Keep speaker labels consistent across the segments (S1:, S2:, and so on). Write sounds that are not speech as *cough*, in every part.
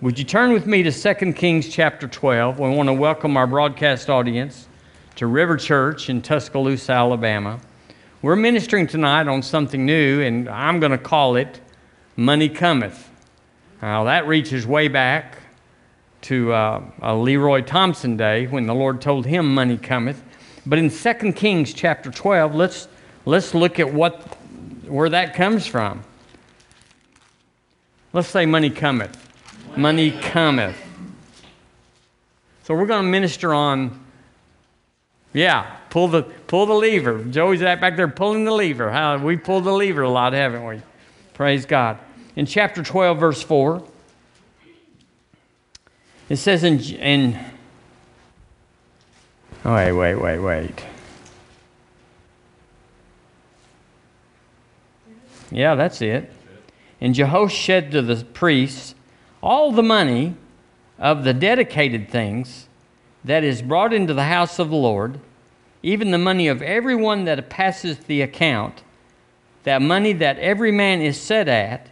S1: Would you turn with me to 2 Kings chapter 12? We want to welcome our broadcast audience to River Church in Tuscaloosa, Alabama. We're ministering tonight on something new, and I'm going to call it Money Cometh. Now, that reaches way back to uh, a Leroy Thompson day when the Lord told him money cometh. But in 2 Kings chapter 12, let's, let's look at what, where that comes from. Let's say money cometh money cometh. So we're going to minister on, yeah, pull the, pull the lever. Joey's back there pulling the lever. How, we pulled the lever a lot, haven't we? Praise God. In chapter 12, verse 4, it says in, in oh, wait, wait, wait, wait. Yeah, that's it. And Jehoshaphat said to the priests, all the money of the dedicated things that is brought into the house of the Lord, even the money of everyone that passes the account, that money that every man is set at,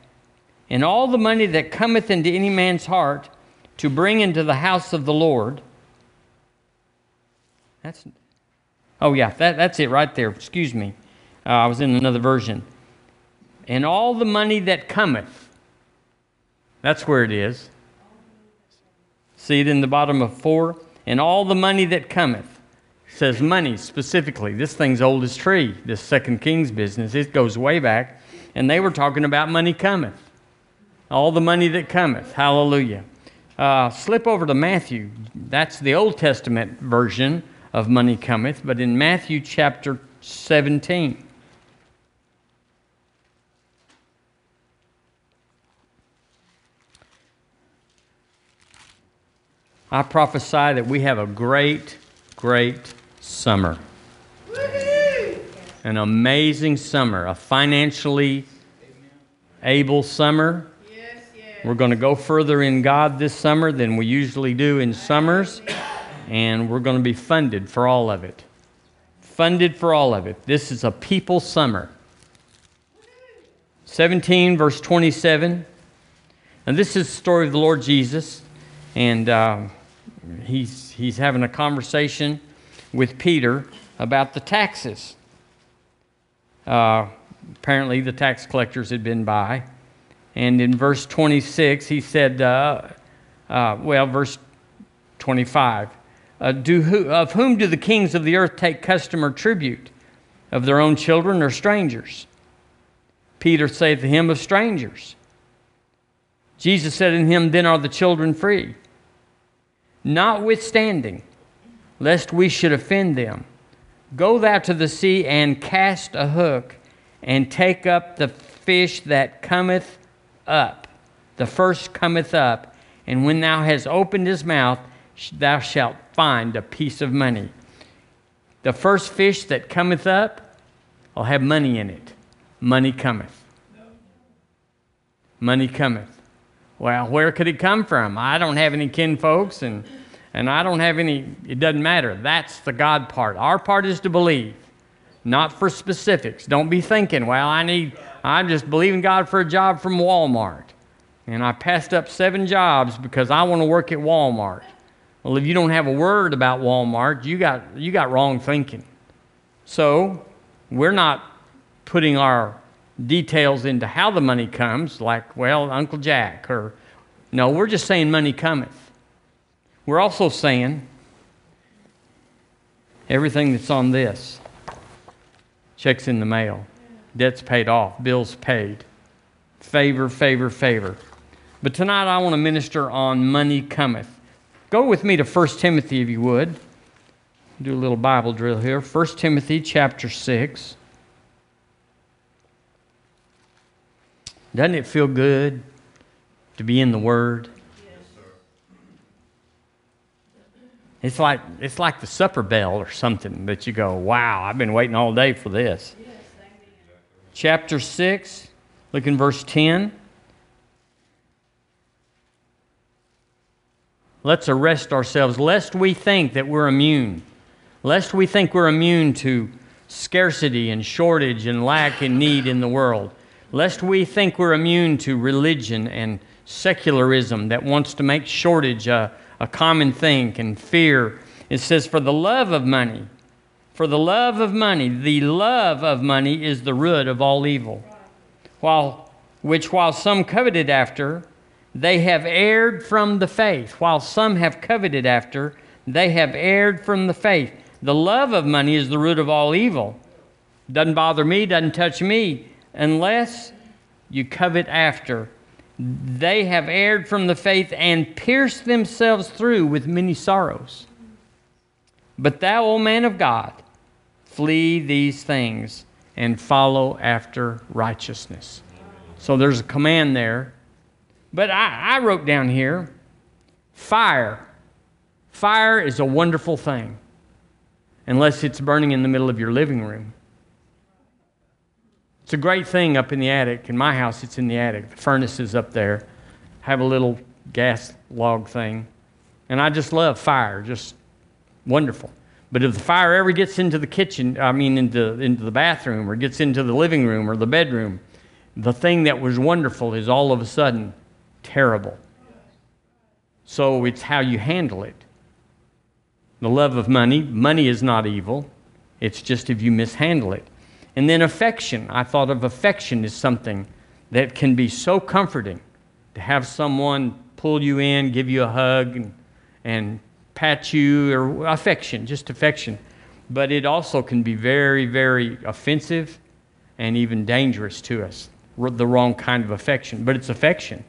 S1: and all the money that cometh into any man's heart to bring into the house of the Lord. That's, oh, yeah, that, that's it right there. Excuse me. Uh, I was in another version. And all the money that cometh that's where it is. See it in the bottom of four? And all the money that cometh says money specifically. This thing's old as tree, this Second Kings business. It goes way back. And they were talking about money cometh. All the money that cometh. Hallelujah. Uh, slip over to Matthew. That's the Old Testament version of money cometh, but in Matthew chapter 17. I prophesy that we have a great, great summer. An amazing summer, a financially able summer. We're going to go further in God this summer than we usually do in summers, and we're going to be funded for all of it. Funded for all of it. This is a people summer. 17, verse 27. And this is the story of the Lord Jesus. And uh, he's, he's having a conversation with Peter about the taxes. Uh, apparently, the tax collectors had been by. And in verse 26, he said, uh, uh, well, verse 25, uh, do who, of whom do the kings of the earth take custom or tribute? Of their own children or strangers? Peter saith to him, Of strangers. Jesus said in him, Then are the children free. Notwithstanding, lest we should offend them, go thou to the sea and cast a hook and take up the fish that cometh up. The first cometh up, and when thou hast opened his mouth, thou shalt find a piece of money. The first fish that cometh up will have money in it. Money cometh. Money cometh. Well, where could it come from? I don't have any kinfolks and, and I don't have any, it doesn't matter. That's the God part. Our part is to believe, not for specifics. Don't be thinking, well, I need, I'm just believing God for a job from Walmart. And I passed up seven jobs because I want to work at Walmart. Well, if you don't have a word about Walmart, you got, you got wrong thinking. So, we're not putting our details into how the money comes, like, well, Uncle Jack, or no, we're just saying money cometh. We're also saying everything that's on this checks in the mail, debts paid off, bills paid, favor, favor, favor. But tonight I want to minister on money cometh. Go with me to 1 Timothy if you would. Do a little Bible drill here. 1 Timothy chapter 6. Doesn't it feel good to be in the Word? It's like, it's like the supper bell or something that you go, wow, I've been waiting all day for this. Chapter 6, look in verse 10. Let's arrest ourselves, lest we think that we're immune, lest we think we're immune to scarcity and shortage and lack and need in the world lest we think we're immune to religion and secularism that wants to make shortage a, a common thing and fear. It says, For the love of money, for the love of money, the love of money is the root of all evil. While, which while some coveted after, they have erred from the faith. While some have coveted after, they have erred from the faith. The love of money is the root of all evil. Doesn't bother me, doesn't touch me, unless you covet after. They have erred from the faith and pierced themselves through with many sorrows. But thou, O man of God, flee these things and follow after righteousness. So there's a command there. But I, I wrote down here fire. Fire is a wonderful thing, unless it's burning in the middle of your living room. It's a great thing up in the attic. In my house, it's in the attic. The furnace is up there. Have a little gas log thing. And I just love fire, just wonderful. But if the fire ever gets into the kitchen, I mean, into, into the bathroom or gets into the living room or the bedroom, the thing that was wonderful is all of a sudden terrible. So it's how you handle it. The love of money, money is not evil, it's just if you mishandle it. And then affection. I thought of affection as something that can be so comforting to have someone pull you in, give you a hug, and, and pat you, or affection, just affection. But it also can be very, very offensive and even dangerous to us, the wrong kind of affection. But it's affection.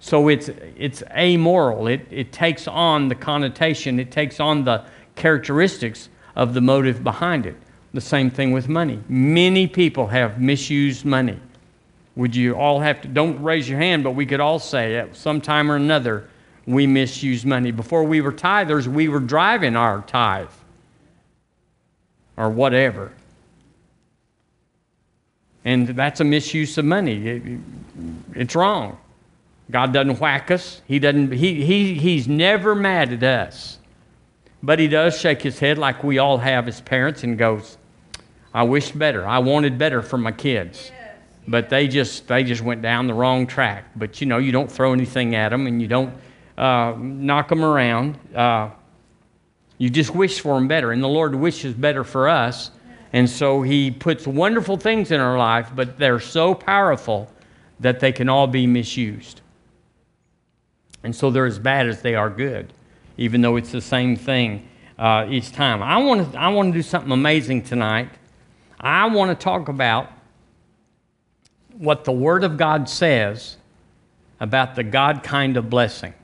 S1: So it's, it's amoral. It, it takes on the connotation, it takes on the characteristics of the motive behind it. The same thing with money. Many people have misused money. Would you all have to, don't raise your hand, but we could all say at some time or another, we misuse money. Before we were tithers, we were driving our tithe or whatever. And that's a misuse of money. It, it's wrong. God doesn't whack us. He doesn't, he, he, he's never mad at us. But he does shake his head like we all have as parents and goes, I wished better. I wanted better for my kids. But they just they just went down the wrong track. But you know, you don't throw anything at them and you don't uh, knock them around. Uh, you just wish for them better. And the Lord wishes better for us. And so He puts wonderful things in our life, but they're so powerful that they can all be misused. And so they're as bad as they are good even though it's the same thing uh, each time. I want to I want to do something amazing tonight. I want to talk about what the Word of God says about the God kind of blessing.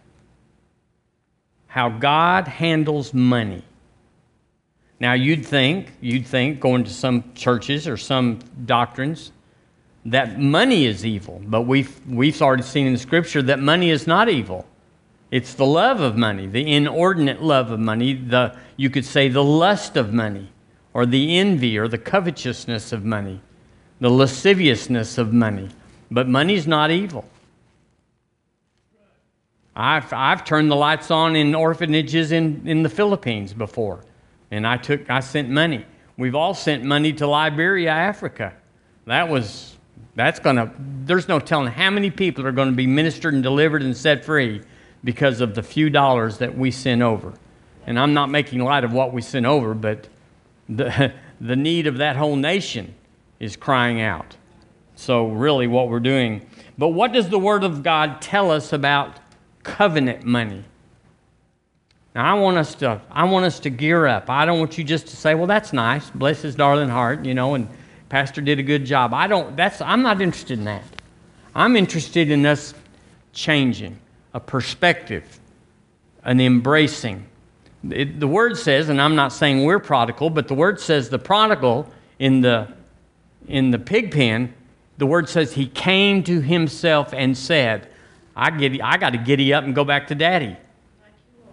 S1: How God handles money. Now you'd think, you'd think going to some churches or some doctrines that money is evil, but we've, we've already seen in scripture that money is not evil. It's the love of money, the inordinate love of money, the, you could say the lust of money, or the envy or the covetousness of money, the lasciviousness of money. But money's not evil. I've, I've turned the lights on in orphanages in, in the Philippines before, and I, took, I sent money. We've all sent money to Liberia, Africa. That was, that's going to, there's no telling how many people are going to be ministered and delivered and set free because of the few dollars that we send over. And I'm not making light of what we send over, but the, *laughs* the need of that whole nation is crying out. So, really, what we're doing. But what does the Word of God tell us about covenant money? Now, I want us to, I want us to gear up. I don't want you just to say, well, that's nice. Bless his darling heart, you know, and Pastor did a good job. I don't, that's, I'm not interested in that. I'm interested in us changing a perspective, an embracing. It, the word says, and I'm not saying we're prodigal, but the word says the prodigal in the, in the pig pen, the word says he came to himself and said, I, get, I got to giddy up and go back to daddy.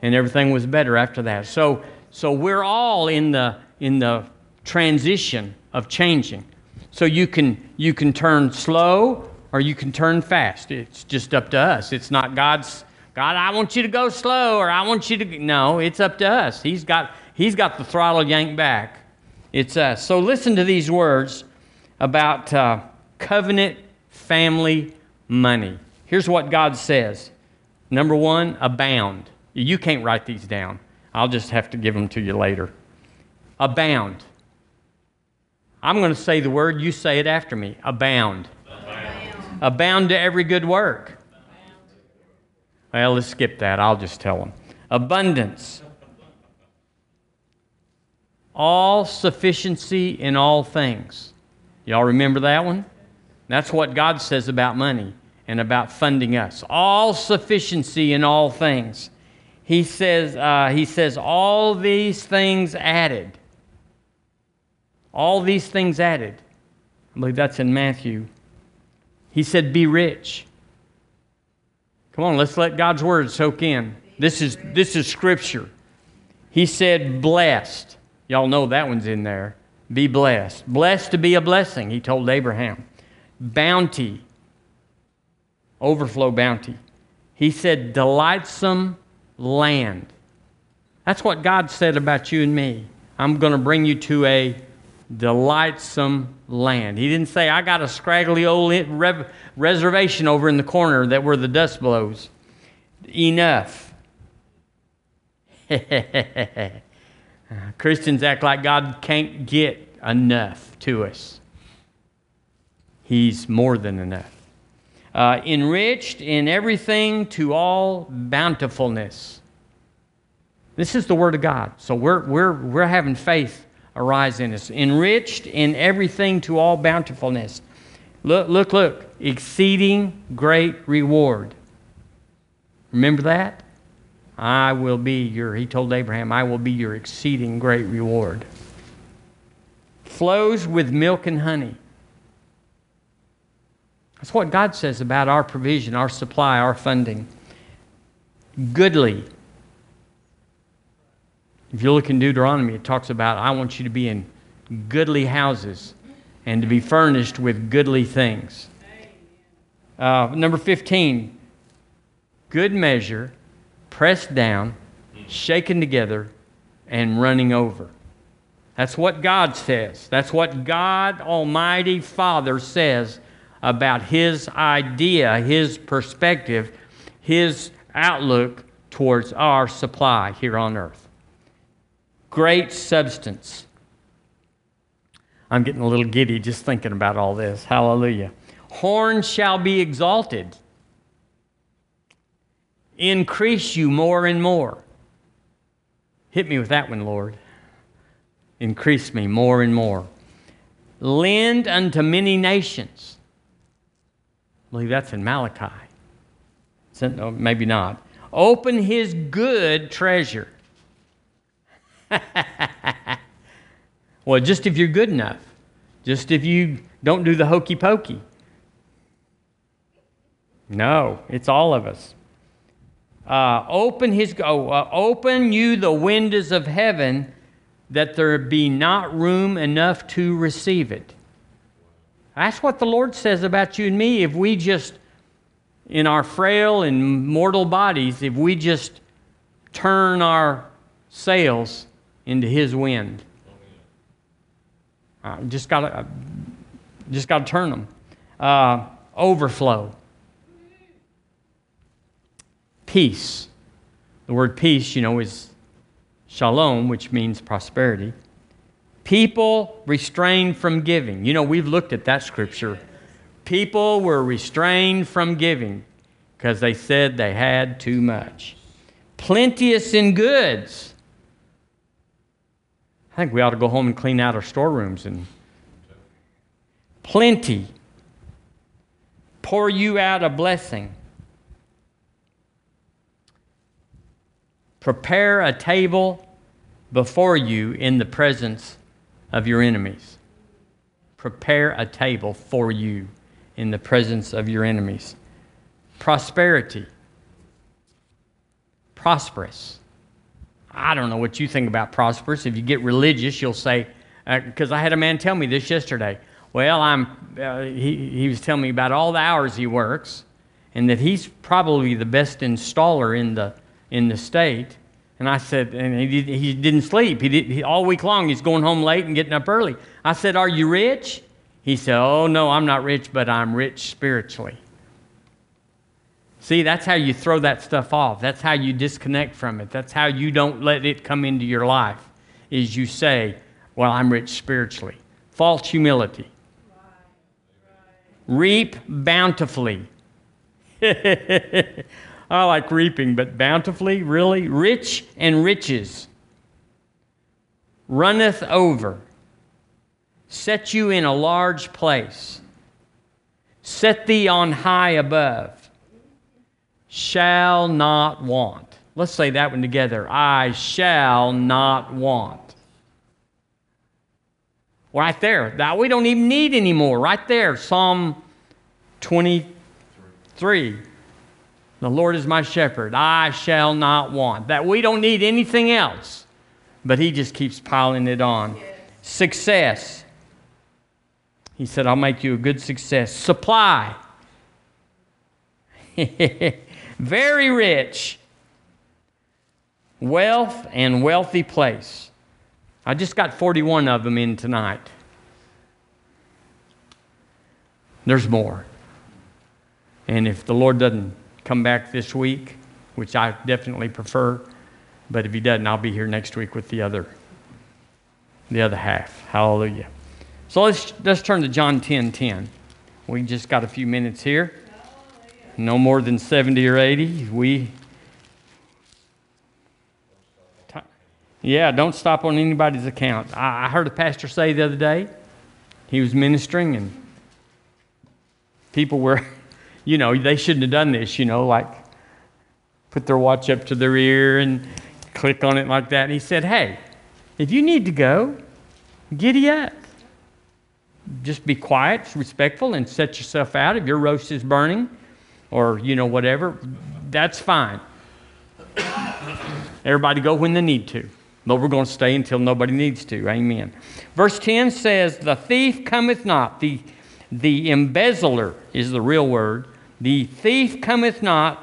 S1: And everything was better after that. So, so we're all in the, in the transition of changing. So you can, you can turn slow or you can turn fast. It's just up to us. It's not God's, God, I want you to go slow or I want you to. No, it's up to us. He's got, he's got the throttle yanked back. It's us. So listen to these words about uh, covenant family money. Here's what God says Number one, abound. You can't write these down. I'll just have to give them to you later. Abound. I'm going to say the word, you say it after me. Abound. Abound, abound to every good work. Well, let's skip that. I'll just tell them. Abundance. All sufficiency in all things. Y'all remember that one? That's what God says about money and about funding us. All sufficiency in all things. He says, uh, he says, all these things added. All these things added. I believe that's in Matthew. He said, Be rich. Come on, let's let God's word soak in. This is, this is scripture. He said, Blessed. Y'all know that one's in there. Be blessed. Blessed to be a blessing, he told Abraham. Bounty. Overflow bounty. He said, Delightsome land. That's what God said about you and me. I'm going to bring you to a delightsome land. He didn't say, I got a scraggly old reservation over in the corner that where the dust blows. Enough. *laughs* Christians act like God can't get enough to us. He's more than enough. Uh, enriched in everything to all bountifulness. This is the Word of God. So we're, we're, we're having faith arise in us. Enriched in everything to all bountifulness. Look, look, look. Exceeding great reward. Remember that? I will be your, he told Abraham, I will be your exceeding great reward. Flows with milk and honey. That's what God says about our provision, our supply, our funding. Goodly. If you look in Deuteronomy, it talks about, I want you to be in goodly houses and to be furnished with goodly things. Uh, number 15, good measure, pressed down, shaken together, and running over. That's what God says. That's what God Almighty Father says about His idea, His perspective, His outlook towards our supply here on earth great substance. I'm getting a little giddy just thinking about all this. Hallelujah. Horn shall be exalted. Increase you more and more. Hit me with that one, Lord. Increase me more and more. Lend unto many nations. I believe that's in Malachi. No, maybe not. Open his good treasure. *laughs* well, just if you're good enough, just if you don't do the hokey pokey. No, it's all of us. Uh, open his oh, uh, open you the windows of heaven that there be not room enough to receive it. That's what the Lord says about you and me. If we just, in our frail and mortal bodies, if we just turn our sails into His wind. Just got to, just got to turn them. Uh, overflow. Peace. The word peace, you know, is shalom, which means prosperity. People restrained from giving. You know, we've looked at that scripture. People were restrained from giving because they said they had too much. Plenteous in goods I think we ought to go home and clean out our storerooms and plenty. Pour you out a blessing. Prepare a table before you in the presence of your enemies. Prepare a table for you in the presence of your enemies. Prosperity. Prosperous. I don't know what you think about prosperous. If you get religious, you'll say, because uh, I had a man tell me this yesterday. Well, I'm, uh, he, he was telling me about all the hours he works and that he's probably the best installer in the, in the state. And I said, and he, he didn't sleep. He did, he, all week long, he's going home late and getting up early. I said, Are you rich? He said, Oh, no, I'm not rich, but I'm rich spiritually. See, that's how you throw that stuff off. That's how you disconnect from it. That's how you don't let it come into your life. Is you say, "Well, I'm rich spiritually." False humility. Reap bountifully. *laughs* I like reaping, but bountifully, really? Rich and riches. Runneth over. Set you in a large place. Set thee on high above shall not want. Let's say that one together. I shall not want. Right there. That we don't even need anymore. Right there. Psalm 23. The Lord is my shepherd. I shall not want. That we don't need anything else. But he just keeps piling it on. Success. He said, I'll make you a good success. Supply. *laughs* very rich, wealth and wealthy place. I just got 41 of them in tonight. There's more. And if the Lord doesn't come back this week, which I definitely prefer, but if he doesn't, I'll be here next week with the other the other half. Hallelujah. So let's let's turn to John 10 10. We just got a few minutes here no more than 70 or 80. We, yeah, don't stop on anybody's account. I, I heard a pastor say the other day, he was ministering, and people were, *laughs* you know, they shouldn't have done this, you know, like put their watch up to their ear and click on it like that. And he said, hey, if you need to go, giddy up. Just be quiet, respectful, and set yourself out. If your roast is burning, or, you know, whatever, that's fine. Everybody go when they need to. But we're going to stay until nobody needs to. Amen. Verse 10 says, The thief cometh not. The, the embezzler is the real word. The thief cometh not.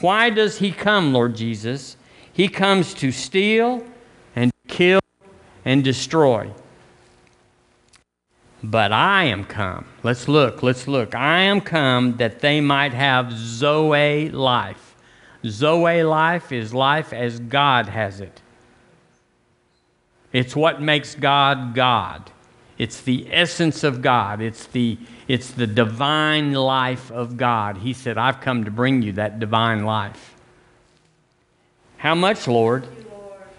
S1: Why does he come, Lord Jesus? He comes to steal and kill and destroy. But I am come. Let's look, let's look. I am come that they might have Zoe life. Zoe life is life as God has it. It's what makes God God. It's the essence of God. It's the, it's the divine life of God. He said, I've come to bring you that divine life. How much, Lord?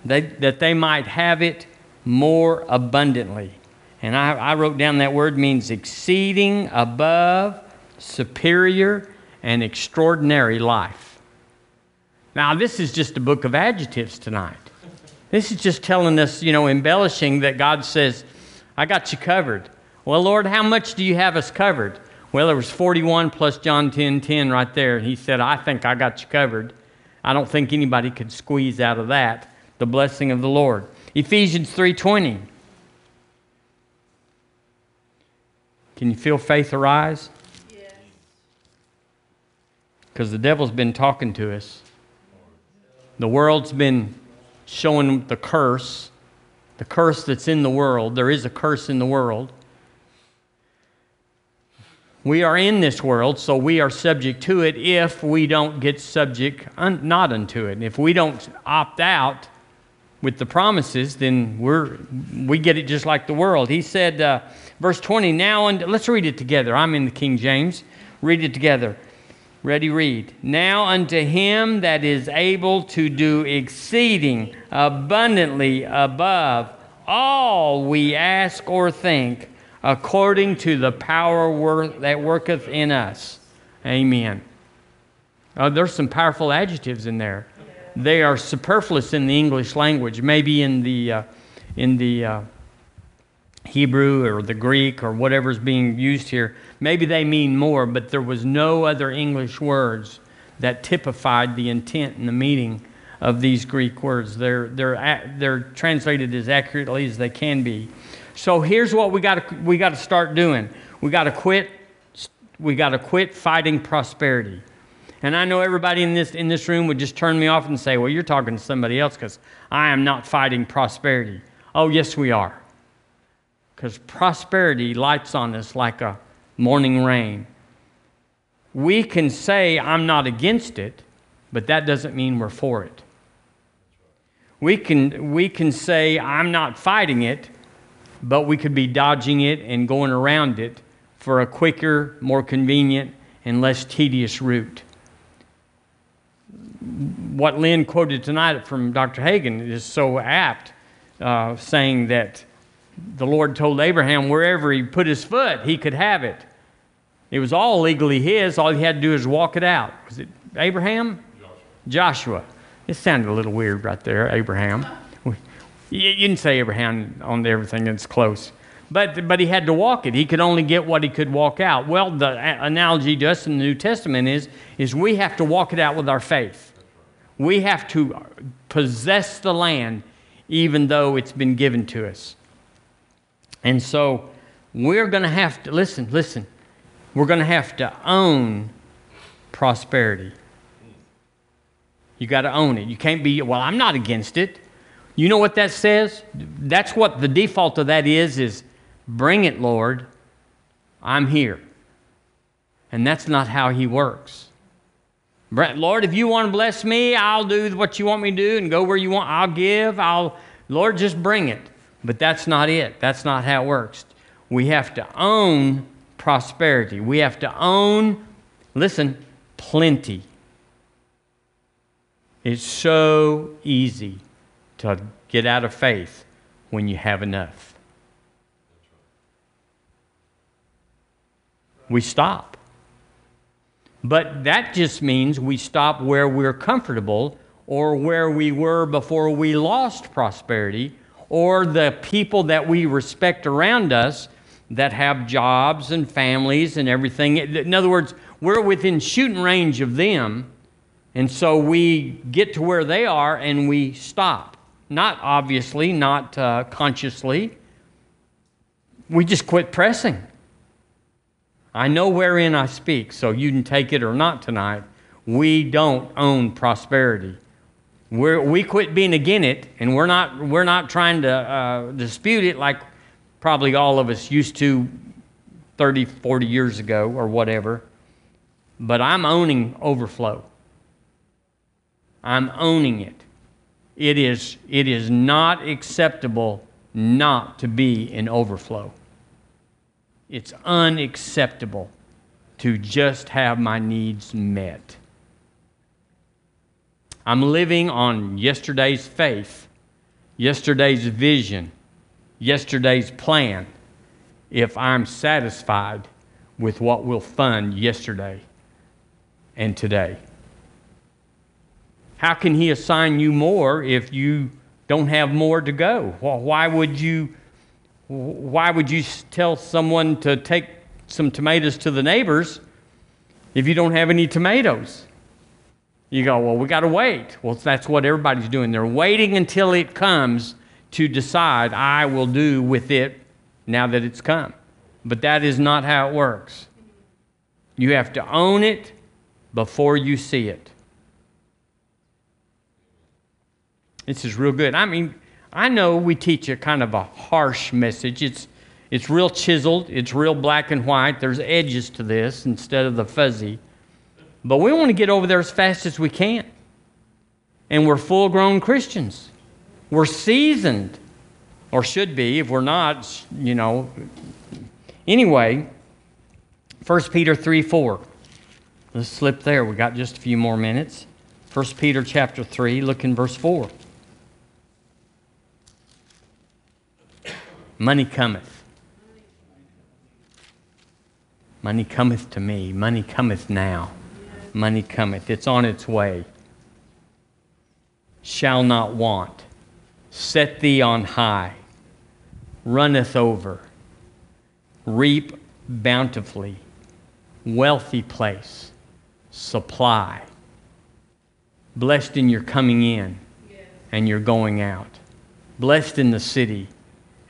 S1: They, that they might have it more abundantly. And I, I wrote down that word means exceeding, above, superior, and extraordinary life. Now, this is just a book of adjectives tonight. This is just telling us, you know, embellishing that God says, I got you covered. Well, Lord, how much do you have us covered? Well, there was 41 plus John 10 10 right there. He said, I think I got you covered. I don't think anybody could squeeze out of that the blessing of the Lord. Ephesians 3:20 Can you feel faith arise? Yes. Because the devil's been talking to us. The world's been showing the curse, the curse that's in the world. There is a curse in the world. We are in this world, so we are subject to it if we don't get subject un- not unto it. If we don't opt out with the promises, then we're, we get it just like the world. He said, uh, Verse 20, now, and let's read it together. I'm in the King James. Read it together. Ready, read. Now unto him that is able to do exceeding abundantly above all we ask or think, according to the power that worketh in us. Amen. Uh, there's some powerful adjectives in there. They are superfluous in the English language, maybe in the, uh, in the uh, Hebrew or the Greek or whatever's being used here, maybe they mean more, but there was no other English words that typified the intent and the meaning of these Greek words. They're, they're, they're translated as accurately as they can be. So here's what we got we to start doing. We got to quit we got to quit fighting prosperity. And I know everybody in this in this room would just turn me off and say, "Well, you're talking to somebody else cuz I am not fighting prosperity." Oh, yes we are because prosperity lights on us like a morning rain. we can say, I'm not against it, but that doesn't mean we're for it. We can, we can say, I'm not fighting it, but we could be dodging it and going around it for a quicker, more convenient, and less tedious route. What Lynn quoted tonight from Dr. Hagin is so apt, uh, saying that the Lord told Abraham wherever he put his foot, he could have it. It was all legally his. All he had to do is walk it out. Was it Abraham? Joshua. Joshua. It sounded a little weird right there, Abraham. *laughs* You didn't say Abraham on everything that's close. But, but he had to walk it. He could only get what he could walk out. Well, the analogy to us in the New Testament is, is we have to walk it out with our faith. We have to possess the land even though it's been given to us. And so we're going to have to, listen, listen, we're going to have to own prosperity. You got to own it. You can't be, well, I'm not against it. You know what that says? That's what the default of that is is bring it, Lord. I'm here. And that's not how he works. Lord, if you want to bless me, I'll do what you want me to do and go where you want. I'll give. I'll Lord, just bring it. But that's not it. That's not how it works. We have to own prosperity. We have to own, listen, plenty. It's so easy to get out of faith when you have enough. We stop. But that just means we stop where we're comfortable or where we were before we lost prosperity or the people that we respect around us that have jobs and families and everything. In other words, we're within shooting range of them, and so we get to where they are and we stop. Not obviously, not uh, consciously. We just quit pressing. I know wherein I speak, so you can take it or not tonight. We don't own prosperity. We're, we quit being against it, and we're not, we're not trying to uh, dispute it like probably all of us used to 30, 40 years ago or whatever. But I'm owning overflow. I'm owning it. It is, it is not acceptable not to be in overflow. It's unacceptable to just have my needs met. I'm living on yesterday's faith, yesterday's vision, yesterday's plan if I'm satisfied with what will fund yesterday and today. How can He assign you more if you don't have more to go? Well, why would you? Why would you tell someone to take some tomatoes to the neighbors if you don't have any tomatoes? You go, well, we got to wait. Well, that's what everybody's doing. They're waiting until it comes to decide, I will do with it now that it's come. But that is not how it works. You have to own it before you see it. This is real good. I mean, I know we teach a kind of a harsh message. It's, it's real chiseled, it's real black and white. There's edges to this instead of the fuzzy. But we want to get over there as fast as we can. And we're full grown Christians. We're seasoned, or should be. If we're not, you know. Anyway, 1 Peter 3 4. Let's slip there. We got just a few more minutes. 1 Peter chapter 3, look in verse 4. Money cometh. Money cometh to me. Money cometh now money cometh, it's on its way. Shall not want, set thee on high, runneth over, reap bountifully, wealthy place, supply. Blessed in your coming in and your going out. Blessed in the city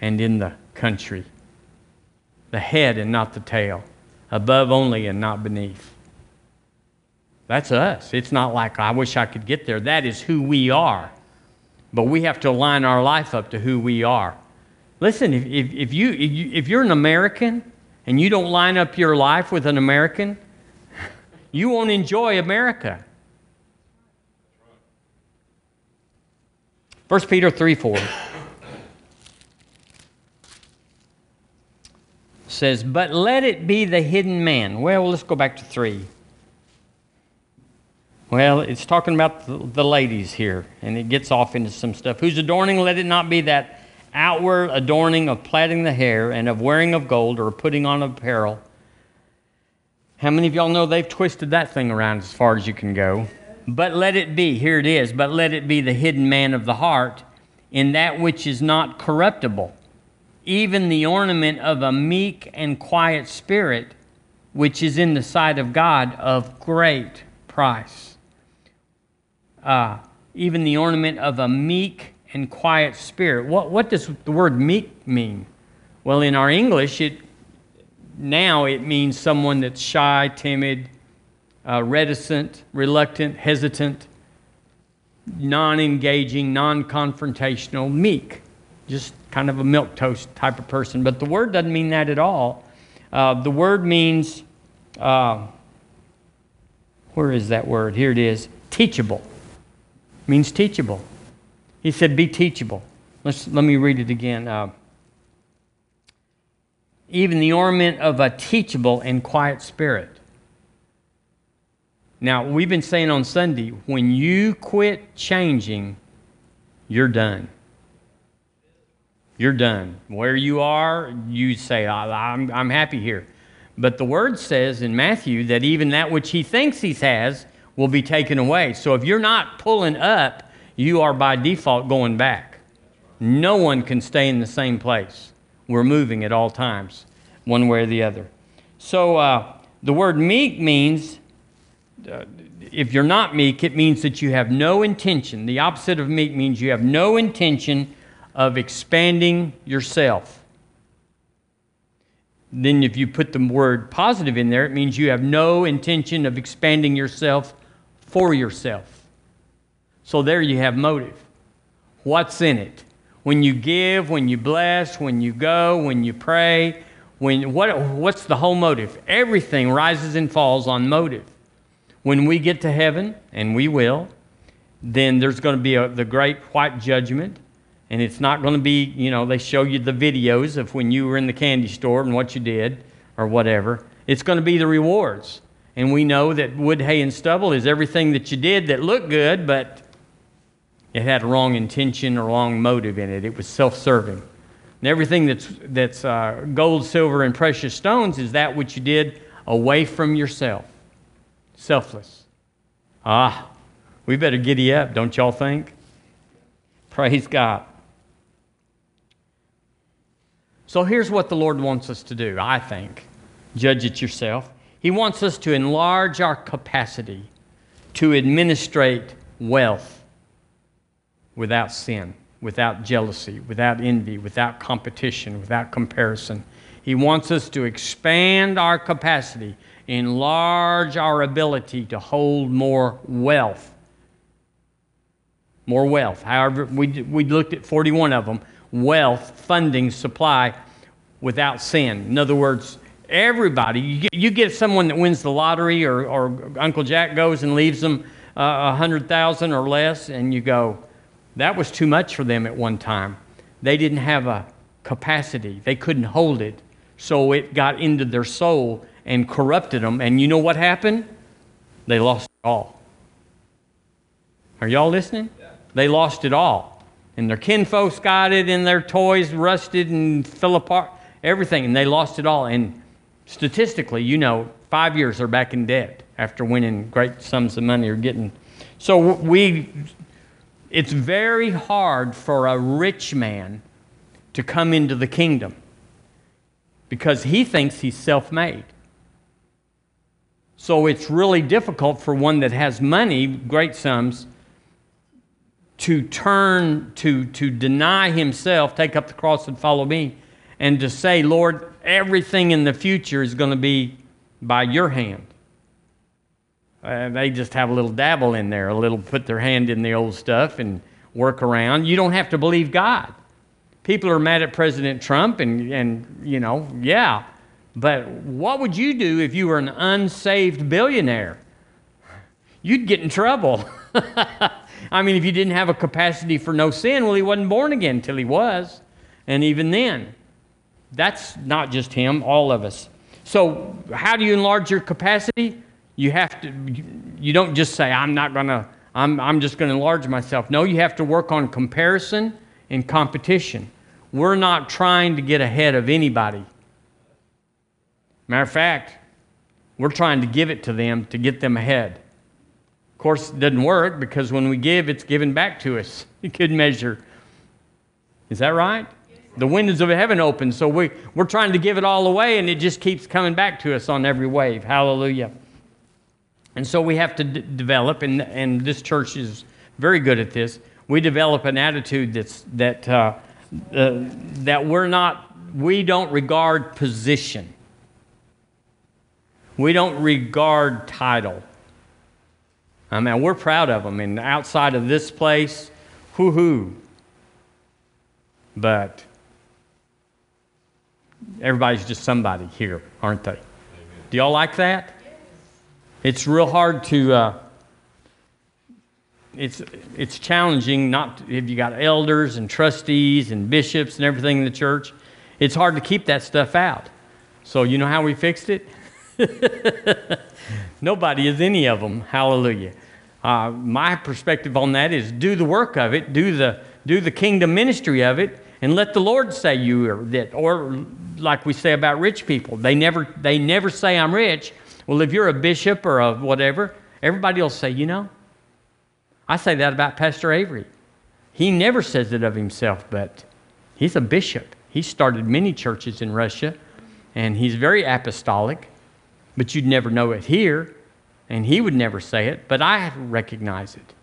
S1: and in the country. The head and not the tail, above only and not beneath. That's us. It's not like I wish I could get there. That is who we are. But we have to align our life up to who we are. Listen, if, if, if you, if, you, if you're an American and you don't line up your life with an American, *laughs* you won't enjoy America. 1 Peter 3 4 says, But let it be the hidden man. Well, let's go back to 3. Well, it's talking about the, the ladies here, and it gets off into some stuff. Whose adorning, let it not be that outward adorning of plaiting the hair and of wearing of gold or putting on apparel. How many of y'all know they've twisted that thing around as far as you can go? But let it be, here it is, but let it be the hidden man of the heart in that which is not corruptible, even the ornament of a meek and quiet spirit, which is in the sight of God of great price uh, even the ornament of a meek and quiet spirit. What, what does the word meek mean? Well, in our English, it now it means someone that's shy, timid, uh, reticent, reluctant, hesitant, non-engaging, non-confrontational, meek, just kind of a milk toast type of person. But the word doesn't mean that at all. Uh, the word means, uh, where is that word? Here it is, teachable means teachable. He said, Be teachable. Let's, let me read it again. Uh, even the ornament of a teachable and quiet spirit. Now, we've been saying on Sunday, when you quit changing, you're done. You're done. Where you are, you say, I'm, I'm happy here. But the word says in Matthew that even that which he thinks he has, will be taken away. So if you're not pulling up, you are by default going back. No one can stay in the same place. We're moving at all times, one way or the other. So uh, the word meek means, uh, if you're not meek, it means that you have no intention. The opposite of meek means you have no intention of expanding yourself. Then, if you put the word positive in there, it means you have no intention of expanding yourself for yourself. So there you have motive. What's in it? When you give, when you bless, when you go, when you pray, when what, what's the whole motive? Everything rises and falls on motive. When we get to heaven, and we will, then there's going to be a, the great white judgment. And it's not going to be, you know, they show you the videos of when you were in the candy store and what you did or whatever. It's going to be the rewards. And we know that wood, hay, and stubble is everything that you did that looked good, but it had a wrong intention or wrong motive in it. It was self serving. And everything that's, that's uh, gold, silver, and precious stones is that which you did away from yourself. Selfless. Ah, we better giddy up, don't y'all think? Praise God. So here's what the Lord wants us to do, I think. Judge it yourself. He wants us to enlarge our capacity to administrate wealth without sin, without jealousy, without envy, without competition, without comparison. He wants us to expand our capacity, enlarge our ability to hold more wealth. More wealth. However, we, we looked at 41 of them wealth, funding, supply without sin. In other words, Everybody. You get, you get someone that wins the lottery, or, or Uncle Jack goes and leaves them uh, a uh, hundred thousand or less, and you go, that was too much for them at one time. They didn't have a capacity. They couldn't hold it, so it got into their soul and corrupted them. And you know what happened? They lost it all. Are y'all listening? Yeah. They lost it all. And their kinfolks got it, and their toys rusted and fell apart, everything, and they lost it all. And statistically, you know, five years they're back in debt after winning great sums of money or getting. So we, it's very hard for a rich man to come into the kingdom because he thinks he's self made. So it's really difficult for one that has money, great sums, to turn, to, to deny himself, take up the cross and follow me, and to say, Lord, everything in the future is going to be by your hand. Uh, they just have a little dabble in there, a little put their hand in the old stuff and work around. You don't have to believe God. People are mad at President Trump, and, and you know, yeah, But what would you do if you were an unsaved billionaire? You'd get in trouble. *laughs* I mean, if you didn't have a capacity for no sin, well, he wasn't born again until he was. And even then, that's not just him, all of us. So, how do you enlarge your capacity? You have to, you don't just say, I'm not going to, I'm, I'm just going to enlarge myself. No, you have to work on comparison and competition. We're not trying to get ahead of anybody. Matter of fact, we're trying to give it to them to get them ahead. Course, it doesn't work because when we give, it's given back to us. *laughs* You could measure. Is that right? The windows of heaven open, so we, we're trying to give it all away, and it just keeps coming back to us on every wave. Hallelujah. And so we have to d- develop, and, and this church is very good at this. We develop an attitude that's, that, uh, uh, that we're not, we don't regard position. We don't regard title. I mean, we're proud of them. And outside of this place, hoo hoo. But everybody's just somebody here, aren't they? Amen. Do y'all like that? Yes. It's real hard to. Uh, it's it's challenging. Not to, if you got elders and trustees and bishops and everything in the church, it's hard to keep that stuff out. So you know how we fixed it? *laughs* Nobody is any of them. Hallelujah. Uh, my perspective on that is do the work of it, do the, do the kingdom ministry of it, and let the Lord say you are that. Or like we say about rich people, they never, they never say I'm rich. Well, if you're a bishop or a whatever, everybody will say, you know, I say that about Pastor Avery. He never says it of himself, but he's a bishop. He started many churches in Russia, and he's very apostolic but you'd never know it here, and he would never say it, but I recognize it.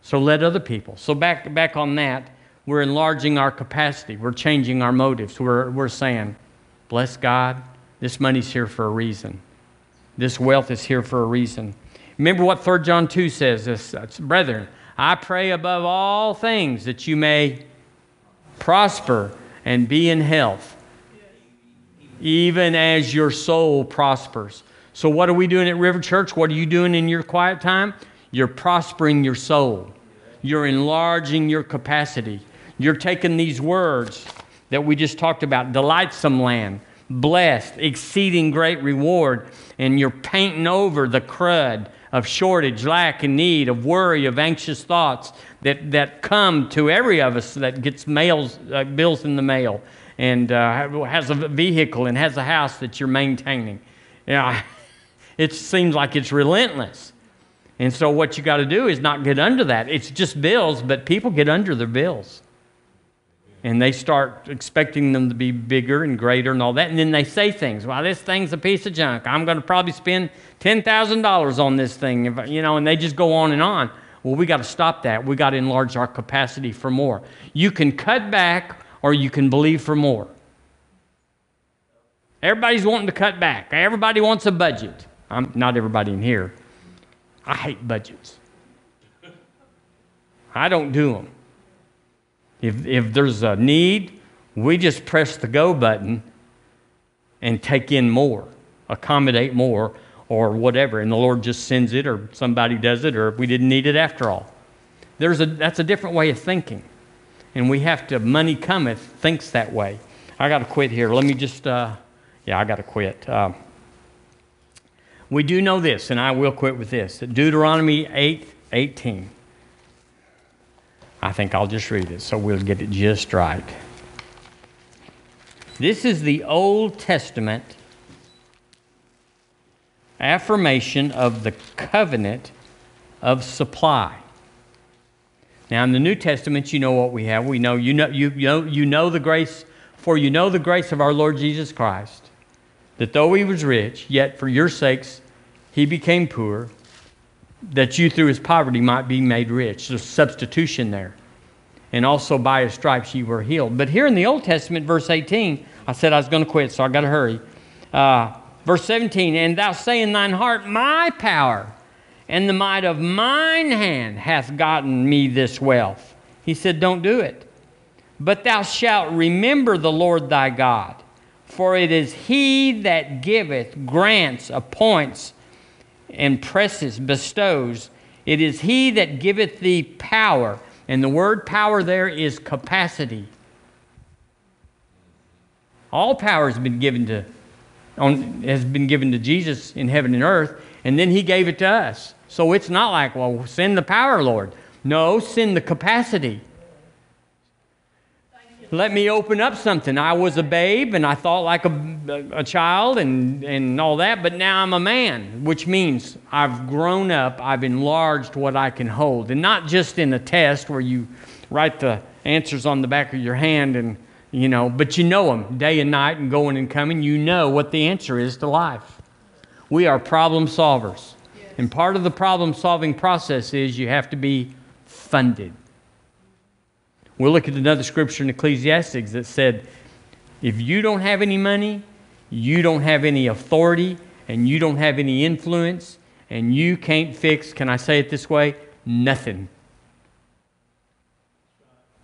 S1: So let other people. So back, back on that, we're enlarging our capacity. We're changing our motives. We're, we're saying, bless God, this money's here for a reason. This wealth is here for a reason. Remember what 3 John 2 says, this, brethren, I pray above all things that you may prosper and be in health even as your soul prospers. So, what are we doing at River Church? What are you doing in your quiet time? You're prospering your soul, you're enlarging your capacity. You're taking these words that we just talked about delightsome land, blessed, exceeding great reward, and you're painting over the crud of shortage, lack, and need, of worry, of anxious thoughts that, that come to every of us that gets mails, uh, bills in the mail and uh, has a vehicle and has a house that you're maintaining. Know, it seems like it's relentless. And so what you got to do is not get under that. It's just bills, but people get under their bills. And they start expecting them to be bigger and greater and all that. And then they say things. Well, this thing's a piece of junk. I'm going to probably spend $10,000 on this thing. If, you know, and they just go on and on. Well, we got to stop that. We got to enlarge our capacity for more. You can cut back or you can believe for more. Everybody's wanting to cut back. Everybody wants a budget. I'm not everybody in here. I hate budgets. I don't do them. If, if there's a need, we just press the go button and take in more, accommodate more, or whatever. And the Lord just sends it, or somebody does it, or we didn't need it after all. There's a, that's a different way of thinking and we have to, money cometh, thinks that way. I got to quit here. Let me just, uh, yeah, I got to quit. Uh, we do know this, and I will quit with this Deuteronomy 8 18. I think I'll just read it so we'll get it just right. This is the Old Testament affirmation of the covenant of supply. Now, in the New Testament, you know what we have. We know you know you, you know you know the grace, for you know the grace of our Lord Jesus Christ, that though he was rich, yet for your sakes he became poor, that you through his poverty might be made rich. There's substitution there. And also by his stripes you were healed. But here in the Old Testament, verse 18, I said I was going to quit, so I got to hurry. Uh, verse 17, and thou say in thine heart, My power and the might of mine hand hath gotten me this wealth. He said, Don't do it. But thou shalt remember the Lord thy God, For it is he that giveth, grants, appoints, and presses, bestows. It is he that giveth thee power. And the word power there is capacity. All power has been given to on, has been given to Jesus in heaven and earth, and then he gave it to us. So it's not like, well, send the power, Lord. No, send the capacity. Let me open up something. I was a babe and I thought like a, a child and, and all that, but now I'm a man, which means I've grown up, I've enlarged what I can hold. And not just in a test where you write the answers on the back of your hand and, you know, but you know them day and night and going and coming. You know what the answer is to life. We are problem solvers. And part of the problem solving process is you have to be funded. We'll look at another scripture in Ecclesiastes that said, if you don't have any money, you don't have any authority, and you don't have any influence, and you can't fix, can I say it this way? Nothing.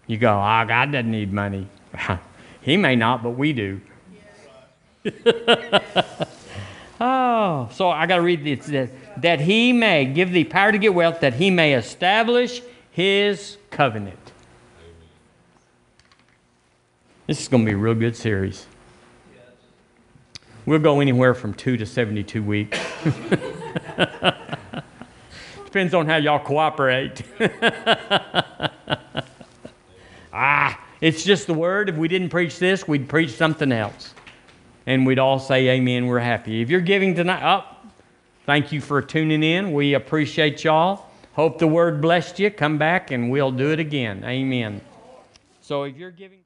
S1: You go, oh, God doesn't need money. *laughs* he may not, but we do. *laughs* oh, so I got to read this. That, that he may give thee power to get wealth, that he may establish his covenant. This is going to be a real good series. We'll go anywhere from two to 72 weeks. *laughs* Depends on how y'all cooperate. *laughs* ah, it's just the word. If we didn't preach this, we'd preach something else. And we'd all say, Amen, we're happy. If you're giving tonight, up, oh, thank you for tuning in. We appreciate y'all. Hope the word blessed you. Come back and we'll do it again. Amen. So if you're giving.